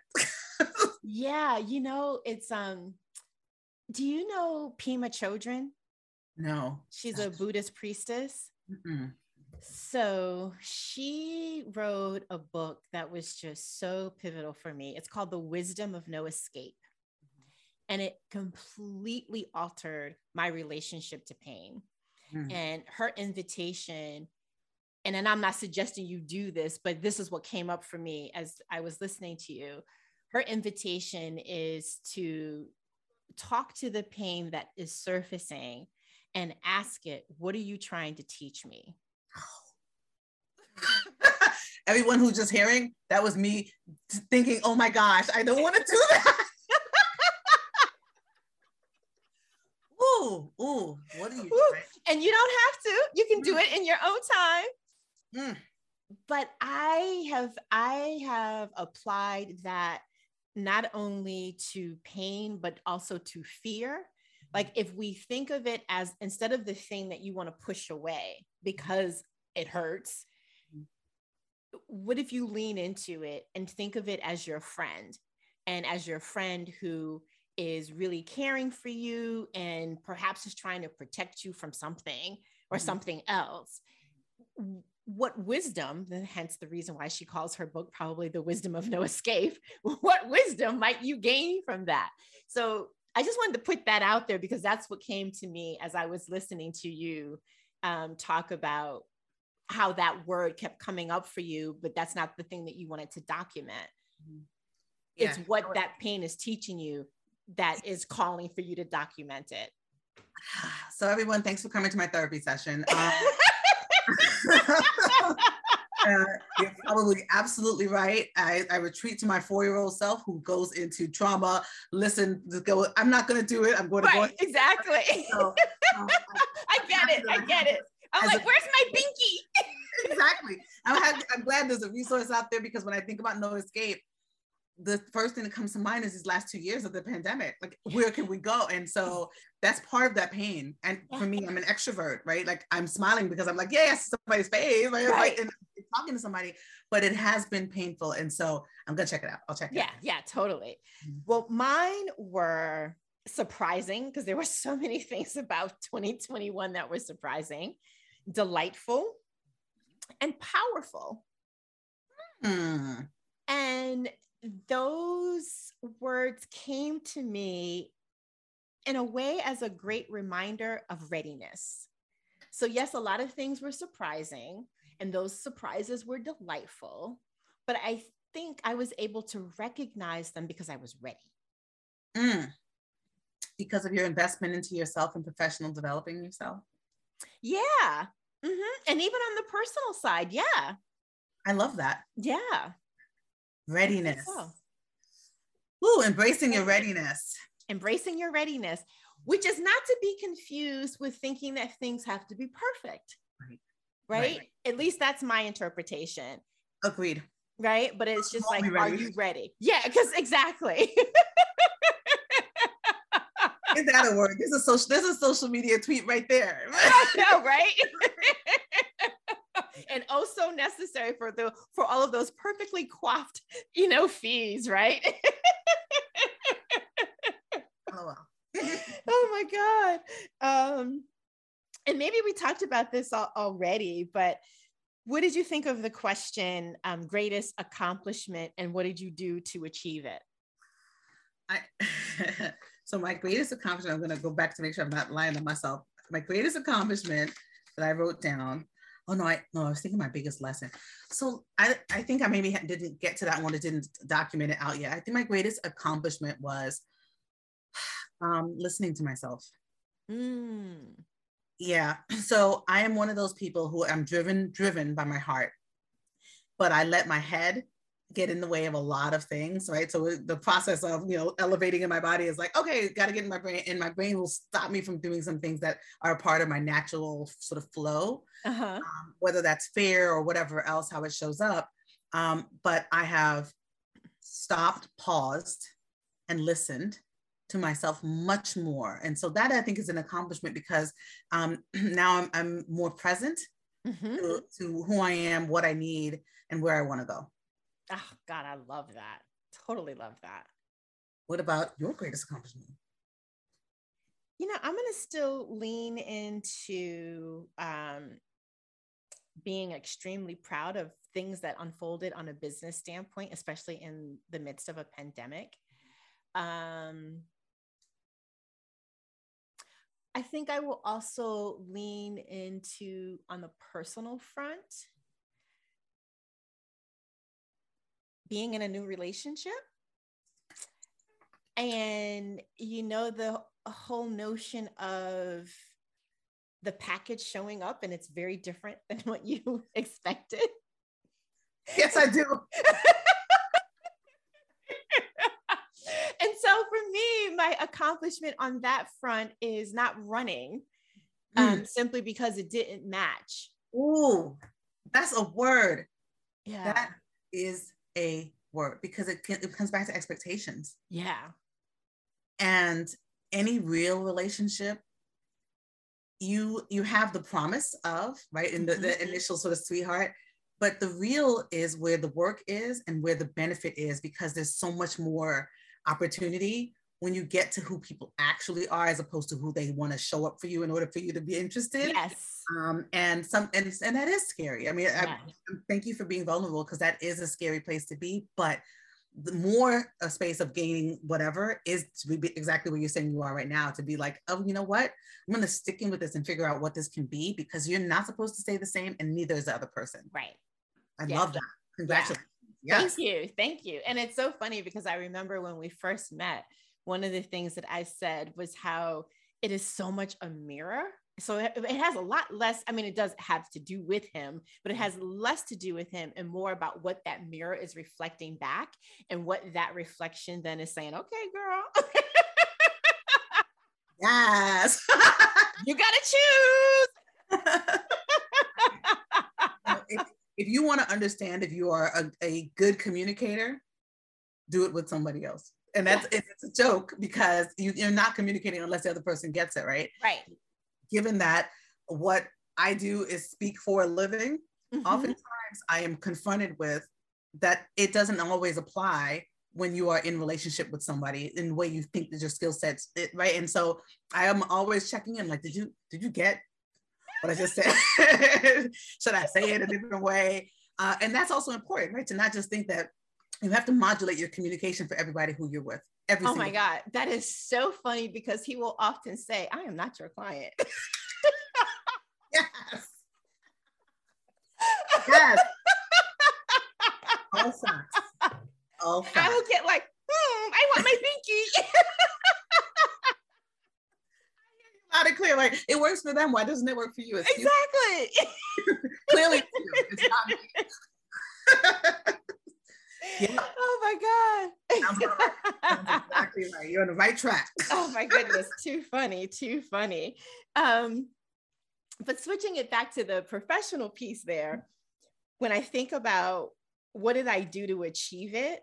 Speaker 2: <laughs>
Speaker 1: yeah, you know, it's um do you know Pema Chodron?
Speaker 2: No.
Speaker 1: She's a Buddhist priestess. Mm-mm. So she wrote a book that was just so pivotal for me. It's called The Wisdom of No Escape. And it completely altered my relationship to pain. Mm. And her invitation, and then I'm not suggesting you do this, but this is what came up for me as I was listening to you. Her invitation is to talk to the pain that is surfacing and ask it, What are you trying to teach me? <laughs>
Speaker 2: Everyone who's just hearing, that was me thinking, Oh my gosh, I don't want to do that. <laughs> ooh, ooh, what are you ooh.
Speaker 1: And you don't have to, you can do it in your own time. Mm. But I have I have applied that not only to pain, but also to fear. Like if we think of it as instead of the thing that you want to push away because it hurts, what if you lean into it and think of it as your friend and as your friend who is really caring for you and perhaps is trying to protect you from something or mm-hmm. something else? What wisdom hence the reason why she calls her book probably the wisdom of no escape <laughs> what wisdom might you gain from that? So i just wanted to put that out there because that's what came to me as i was listening to you um, talk about how that word kept coming up for you but that's not the thing that you wanted to document mm-hmm. yeah. it's what that pain is teaching you that is calling for you to document it <sighs>
Speaker 2: so everyone thanks for coming to my therapy session <laughs> um, <laughs> <laughs> uh, you're probably absolutely right. I, I retreat to my four-year-old self who goes into trauma. Listen, go. I'm not going to do it. I'm going to
Speaker 1: right, go. Exactly. So, <laughs> um, I get it. I get it. I'm like, a, where's my binky? <laughs>
Speaker 2: exactly. I'm, happy, I'm glad there's a resource out there because when I think about no escape, the first thing that comes to mind is these last two years of the pandemic. Like, where can we go? And so that's part of that pain. And for me, I'm an extrovert, right? Like, I'm smiling because I'm like, yeah, yes, somebody's face, right? right. and talking to somebody, but it has been painful. And so I'm gonna check it out. I'll check it
Speaker 1: yeah,
Speaker 2: out.
Speaker 1: Yeah, totally. Mm-hmm. Well, mine were surprising because there were so <laughs> many things about 2021 that were surprising, delightful, and powerful. Hmm. And those words came to me in a way as a great reminder of readiness. So, yes, a lot of things were surprising, and those surprises were delightful, but I think I was able to recognize them because I was ready.
Speaker 2: Mm. Because of your investment into yourself and professional developing yourself?
Speaker 1: Yeah. Mm-hmm. And even on the personal side, yeah.
Speaker 2: I love that.
Speaker 1: Yeah.
Speaker 2: Readiness. So. Ooh, embracing your readiness.
Speaker 1: Embracing your readiness, which is not to be confused with thinking that things have to be perfect. Right. Right? right. At least that's my interpretation.
Speaker 2: Agreed.
Speaker 1: Right. But it's just like, are you ready? Yeah, because exactly. <laughs>
Speaker 2: is that a word? This is social. This is social media tweet right there. <laughs>
Speaker 1: I know, right? <laughs> and oh so necessary for the for all of those perfectly coiffed you know fees right oh wow oh my god um and maybe we talked about this al- already but what did you think of the question um, greatest accomplishment and what did you do to achieve it
Speaker 2: I, <laughs> so my greatest accomplishment i'm going to go back to make sure i'm not lying to myself my greatest accomplishment that i wrote down oh no, I no, I was thinking my biggest lesson. So I, I think I maybe didn't get to that one. It didn't document it out yet. I think my greatest accomplishment was <sighs> um, listening to myself. Mm. Yeah. <clears throat> So I am one of those people who I'm driven, driven by my heart, but I let my head get in the way of a lot of things, right? So the process of you know elevating in my body is like, okay, got to get in my brain, and my brain will stop me from doing some things that are part of my natural sort of flow, uh-huh. um, whether that's fear or whatever else, how it shows up. Um, but I have stopped, paused, and listened to myself much more, and so that I think is an accomplishment because um, <clears throat> now I'm, I'm more present mm-hmm. to, to who I am, what I need, and where I want to go.
Speaker 1: Oh God, I love that. Totally love that.
Speaker 2: What about your greatest accomplishment?
Speaker 1: You know, I'm going to still lean into um, being extremely proud of things that unfolded on a business standpoint, especially in the midst of a pandemic. Um, I think I will also lean into on the personal front being in a new relationship. And you know the whole notion of the package showing up and it's very different <laughs> than what you <laughs> expected.
Speaker 2: Yes i do <laughs>
Speaker 1: and so for me my accomplishment on that front is not running um, mm. simply because it didn't match
Speaker 2: Ooh, that's a word yeah that is a word because it, can, it comes back to expectations.
Speaker 1: Yeah.
Speaker 2: And any real relationship, you you have the promise of right in the, the mm-hmm. initial sort of sweetheart, but the real is where the work is and where the benefit is because there's so much more opportunity when you get to who people actually are as opposed to who they want to show up for you in order for you to be interested.
Speaker 1: Yes.
Speaker 2: Um, and some and, and that is scary. I mean yeah. I, thank you for being vulnerable because that is a scary place to be but the more a space of gaining whatever is to be exactly what you're saying you are right now to be like oh you know what? I'm going to stick in with this and figure out what this can be because you're not supposed to stay the same and neither is the other person.
Speaker 1: Right.
Speaker 2: I love that. Congratulations.
Speaker 1: Yeah. yes. thank you. Thank you. And it's so funny because i remember when we first met one of the things that i said was how it is so much a mirror. So it, has a lot less i mean it does have to do with him but it mm-hmm. has less to do with him and more about what that mirror is reflecting back and what that reflection then is saying okay girl. <laughs>
Speaker 2: Yes. <laughs>
Speaker 1: You gotta choose. <laughs>
Speaker 2: If, if you want to understand if you are a, a good communicator do it with somebody else and that's yes. it's a joke because you, you're not communicating unless the other person gets it right?
Speaker 1: Right.
Speaker 2: Given that what I do is speak for a living, mm-hmm. oftentimes I am confronted with that it doesn't always apply when you are in relationship with somebody in the way you think that your skill sets it, right? And so i am always checking in like did you did you get what i just said? <laughs> Should i say it a different way? Uh, and that's also important right? To not just think that you have to modulate your communication for everybody who you're with
Speaker 1: Every oh my God. That is so funny because he will often say, I am not your client. <laughs>
Speaker 2: yes. Yes. All facts. All facts.
Speaker 1: I will get like, hmm, I want my pinky. <laughs>
Speaker 2: Loud and clear, like it works for them. Why doesn't it work for you?
Speaker 1: Excuse exactly. <laughs>
Speaker 2: Clearly, it's not me.
Speaker 1: Yeah. Oh my God.
Speaker 2: Sounds <laughs> exactly right. You're on the right track.
Speaker 1: oh my goodness. Too funny. Too funny. Um, but switching it back to the professional piece there, when I think about what did I do to achieve it,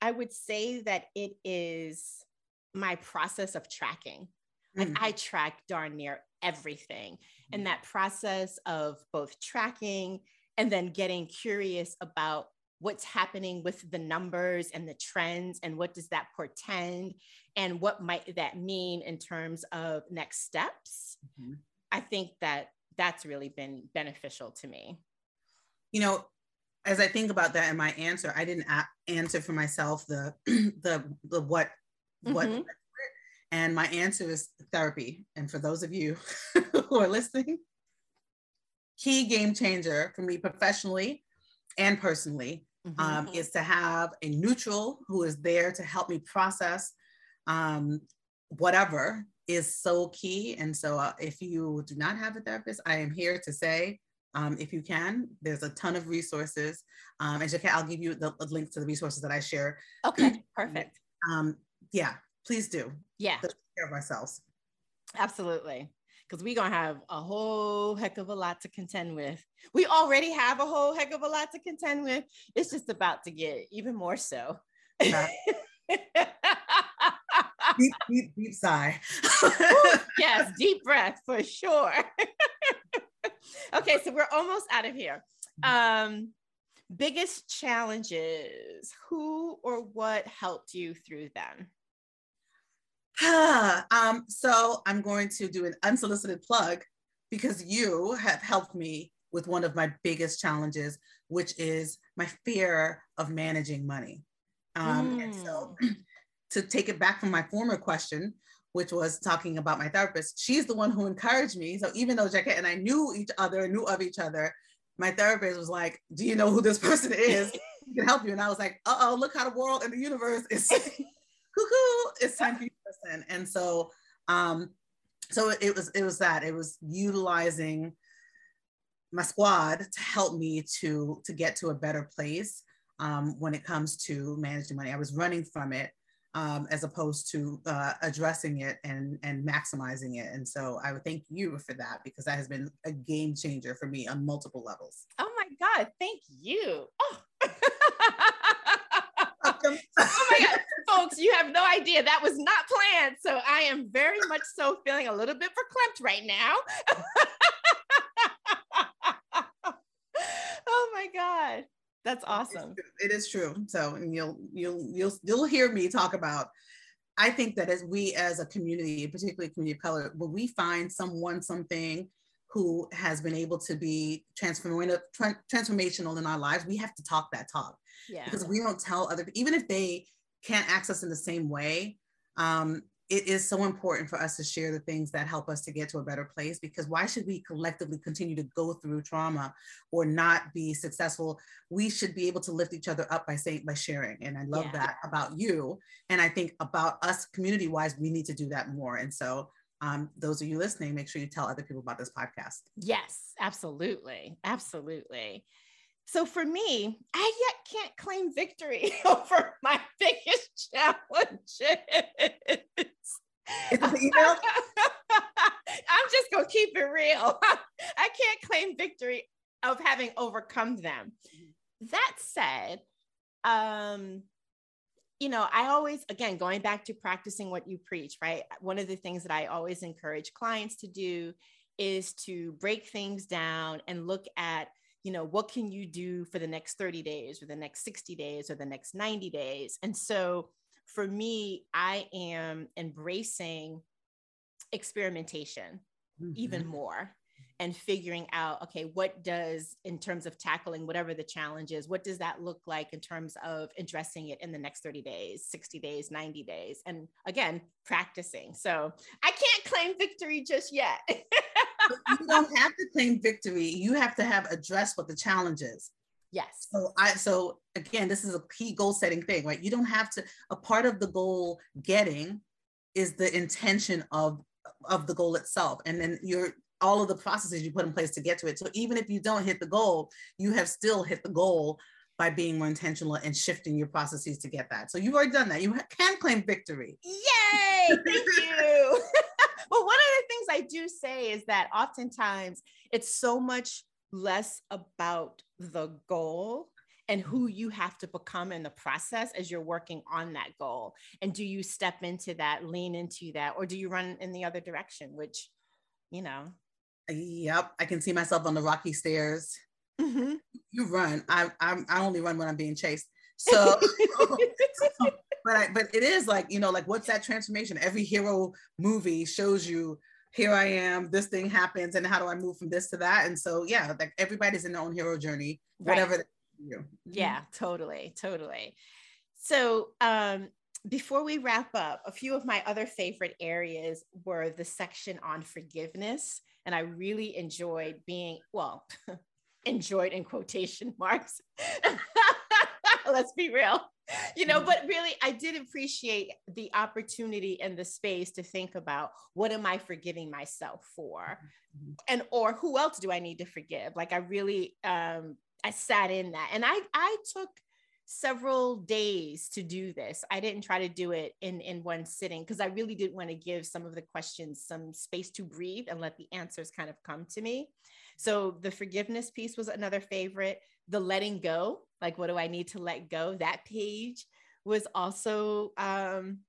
Speaker 1: I would say that it is my process of tracking. Like mm. I track darn near everything. And that process of both tracking and then getting curious about what's happening with the numbers and the trends and what does that portend and what might that mean in terms of next steps mm-hmm. i think that that's really been beneficial to me
Speaker 2: you know as i think about that in my answer i didn't a- answer for myself the <clears throat> the the what what mm-hmm. and my answer is therapy and for those of you <laughs> who are listening key game changer for me professionally and personally mm-hmm. um, is to have a neutral who is there to help me process um, whatever is so key. And so, uh, if you do not have a therapist, I am here to say, um, if you can, there's a ton of resources. Um, and Jacquette, I'll give you the, the link to the resources that I share.
Speaker 1: Okay, <clears throat> perfect.
Speaker 2: Um, yeah, please do.
Speaker 1: Yeah.
Speaker 2: Take care of ourselves.
Speaker 1: Absolutely because we're gonna have a whole heck of a lot to contend with. We already have a whole heck of a lot to contend with. It's just about to get even more so. <laughs>
Speaker 2: deep, deep, deep sigh.
Speaker 1: yes, <laughs> deep breath for sure. <laughs> okay, so we're almost out of here. Um, biggest challenges, who or what helped you through them? <sighs>
Speaker 2: um, so I'm going to do an unsolicited plug because you have helped me with one of my biggest challenges, which is my fear of managing money. Um, mm. And so mm. <clears throat> to take it back from my former question, which was talking about my therapist, she's the one who encouraged me. So even though Jacquette and I knew each other, knew of each other, my therapist was like, Do you know who this person is? He can help you. And I was like, uh oh, look how the world and the universe is <laughs> cuckoo, it's time for you to listen. And so, um, so it was it was that it was utilizing my squad to help me to to get to a better place um, when it comes to managing money. I was running from it um, as opposed to uh, addressing it and and maximizing it. And so I would thank you for that because that has been a game changer for me on multiple levels.
Speaker 1: Oh my God, thank you. Oh. <laughs> my <laughs> God folks, you have no idea that was not planned. So I am very much so feeling a little bit verklempt right now. <laughs> oh my God. That's awesome.
Speaker 2: It is true. So, and you'll you'll you'll you'll hear me talk about. I think that as we as a community, particularly community of color, when we find someone something who has been able to be transformative transformational in our lives, we have to talk that talk. Yeah. Because we don't tell other even if they can't access in the same way, um, it is so important for us to share the things that help us to get to a better place because why should we collectively continue to go through trauma or not be successful? We should be able to lift each other up by saying by sharing. And i love yeah. that about you. And i think about us community wise we need to do that more. And so um, those of you listening make sure you tell other people about this podcast.
Speaker 1: Yes absolutely. Absolutely so for me, I yet can't claim victory <laughs> over my biggest challenges. <laughs> I'm just going to keep it real. <laughs> I can't claim victory of having overcome them. That said, um, you know, I always, again, going back to practicing what you preach, right? One of the things that I always encourage clients to do is to break things down and look at you know, what can you do for the next 30 days or the next 60 days or the next 90 days? And so for me, I am embracing experimentation mm-hmm. even more and figuring out okay what does in terms of tackling whatever the challenge is what does that look like in terms of addressing it in the next 30 days 60 days 90 days and again practicing so i can't claim victory just yet <laughs>
Speaker 2: you don't have to claim victory. You have to have addressed what the challenge is.
Speaker 1: Yes.
Speaker 2: So I so again, this is a key goal setting thing, right? You don't have to a part of the goal getting is the intention of of the goal itself. And then you're all of the processes you put in place to get to it. So even if you don't hit the goal, you have still hit the goal by being more intentional and shifting your processes to get that. So you've already done that. You can claim victory.
Speaker 1: Yay! Thank <laughs> you. <laughs> but one of the things I do say is that oftentimes it's so much less about the goal and who you have to become in the process as you're working on that goal. And do you step into that, lean into that, or do you run in the other direction, which, you know?
Speaker 2: Yep, I can see myself on the rocky stairs. Mm-hmm. You run. I, I I only run when I'm being chased. So, <laughs> <laughs> so but I, but it is like you know like what's that transformation every hero movie shows you here i am this thing happens and how do i move from this to that and so yeah like everybody's in their own hero journey whatever right. you
Speaker 1: mm-hmm. yeah totally totally so um before we wrap up a few of my other favorite areas were the section on forgiveness and i really enjoyed being well <laughs> enjoyed in quotation marks <laughs> <laughs> let's be real you know, but really, I did appreciate the opportunity and the space to think about what am I forgiving myself for, mm-hmm. and or who else do I need to forgive? Like I really, um, I sat in that, and I I took several days to do this. I didn't try to do it in in one sitting because I really did want to give some of the questions some space to breathe and let the answers kind of come to me. So the forgiveness piece was another favorite. The letting go, like what do I need to let go? That page was also um,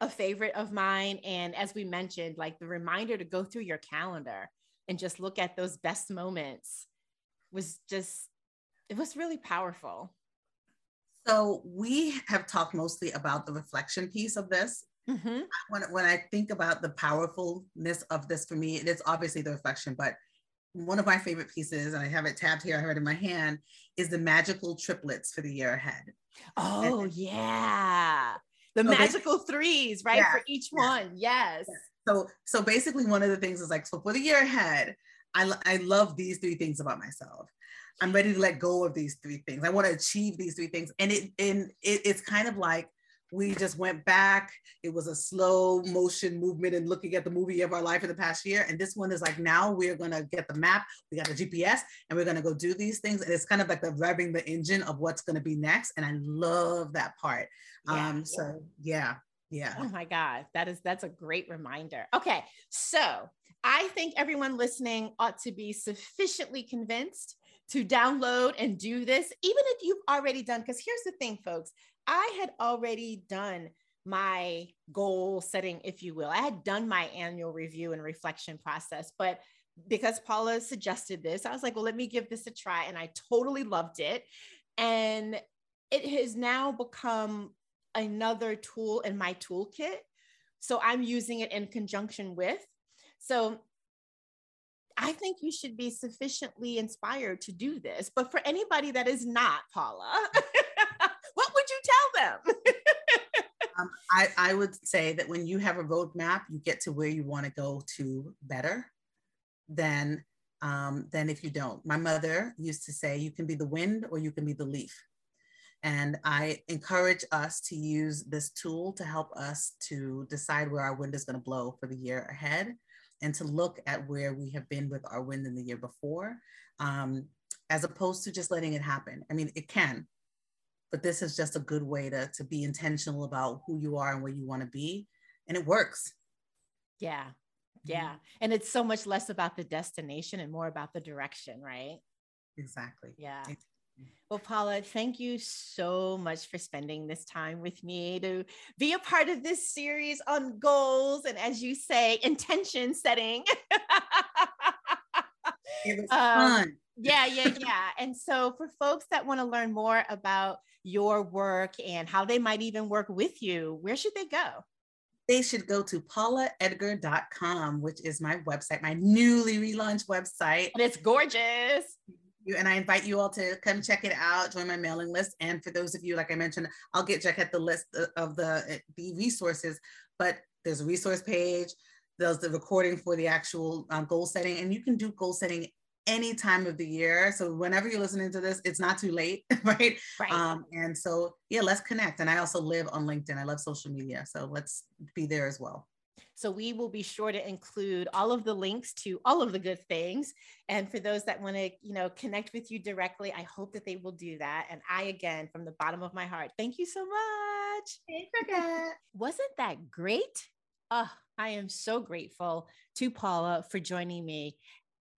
Speaker 1: a favorite of mine. And as we mentioned, like the reminder to go through your calendar and just look at those best moments was just, it was really powerful.
Speaker 2: So we have talked mostly about the reflection piece of this. Mm-hmm. When, when I think about the powerfulness of this for me, it is obviously the reflection, but one of my favorite pieces, and I have it tabbed here, I have it in my hand, is the magical triplets for the year ahead.
Speaker 1: Oh, and, yeah. The so magical threes, right? Yeah, for each yeah, one. Yes. Yeah.
Speaker 2: So, so basically, one of the things is like, so for the year ahead, I, I love these three things about myself. I'm ready to let go of these three things. I want to achieve these three things. And it and it, it's kind of like we just went back. It was a slow motion movement and looking at the movie of our life in the past year. And this one is like, now we're going to get the map. We got the GPS and we're going to go do these things. And it's kind of like the revving the engine of what's going to be next. And I love that part. Yeah, um, so yeah. Yeah.
Speaker 1: Oh my God. That is, that's a great reminder. Okay. So I think everyone listening ought to be sufficiently convinced to download and do this, even if you've already done, because here's the thing, folks, I had already done my goal setting, if you will. I had done my annual review and reflection process, but because Paula suggested this, I was like, well, let me give this a try. And I totally loved it. And it has now become another tool in my toolkit. So I'm using it in conjunction with. So I think you should be sufficiently inspired to do this. But for anybody that is not, Paula, <laughs> what would you tell them? <laughs>
Speaker 2: um, I, I would say that when you have a roadmap, you get to where you want to go to better than um, than if you don't. My mother used to say, you can be the wind or you can be the leaf. And I encourage us to use this tool to help us to decide where our wind is going to blow for the year ahead and to look at where we have been with our wind in the year before, um, as opposed to just letting it happen. I mean, it can, but this is just a good way to, to be intentional about who you are and where you want to be. And it works.
Speaker 1: Yeah. Yeah. And it's so much less about the destination and more about the direction, right?
Speaker 2: Exactly.
Speaker 1: Yeah. Well, Paula, thank you so much for spending this time with me to be a part of this series on goals and, as you say, intention setting. <laughs>
Speaker 2: it was um, fun.
Speaker 1: Yeah, yeah, yeah. and so, for folks that want to learn more about your work and how they might even work with you, where should they go?
Speaker 2: They should go to paulaedgar.com, which is my website, my newly relaunched website.
Speaker 1: And it's gorgeous
Speaker 2: you and I invite you all to come check it out, join my mailing list. And for those of you, like I mentioned, I'll get Jacquette the list of the eh, the resources, but there's a resource page, there's the recording for the actual um, goal setting, and you can do goal setting any time of the year. So whenever you're listening to this, it's not too late, <laughs> right?
Speaker 1: Right.
Speaker 2: Um, and so yeah, let's connect. And I also live on LinkedIn. I love social media, so let's be there as well.
Speaker 1: So we will be sure to include all of the links to all of the good things. And for those that want to, you know, connect with you directly, I hope that they will do that. And I, again, from the bottom of my heart, thank you so much.
Speaker 2: Hey, forget. <laughs>
Speaker 1: Wasn't that great? Oh, I am so grateful to Paula for joining me.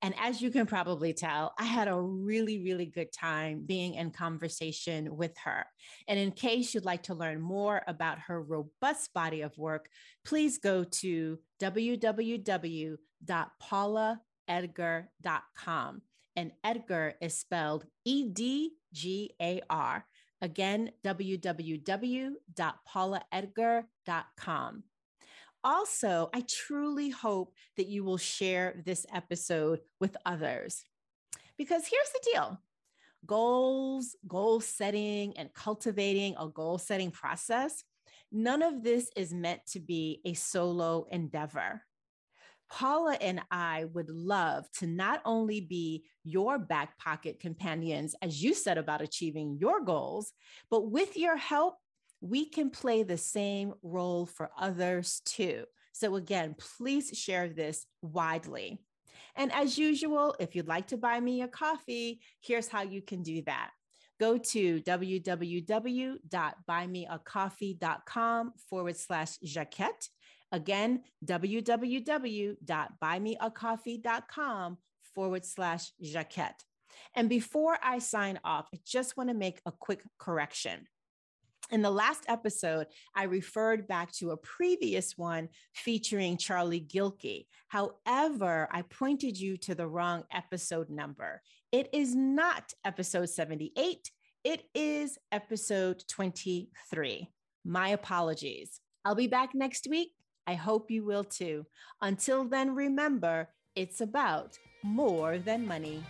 Speaker 1: And as you can probably tell, I had a really, really good time being in conversation with her. And in case you'd like to learn more about her robust body of work, please go to www.paulaedgar.com. And Edgar is spelled E D G A R. Again, www.paulaedgar.com. Also, I truly hope that you will share this episode with others. Because here's the deal goals, goal setting, and cultivating a goal setting process, none of this is meant to be a solo endeavor. Paula and I would love to not only be your back pocket companions as you set about achieving your goals, but with your help, we can play the same role for others too. So, again, please share this widely. And as usual, if you'd like to buy me a coffee, here's how you can do that. Go to www.buymeacoffee.com forward slash Jacquette. Again, www.buymeacoffee.com forward slash Jacquette. And before I sign off, I just want to make a quick correction. In the last episode, I referred back to a previous one featuring Charlie Gilkey. However, I pointed you to the wrong episode number. It is not episode 78, it is episode 23. My apologies. I'll be back next week. I hope you will too. Until then, remember, it's about more than money.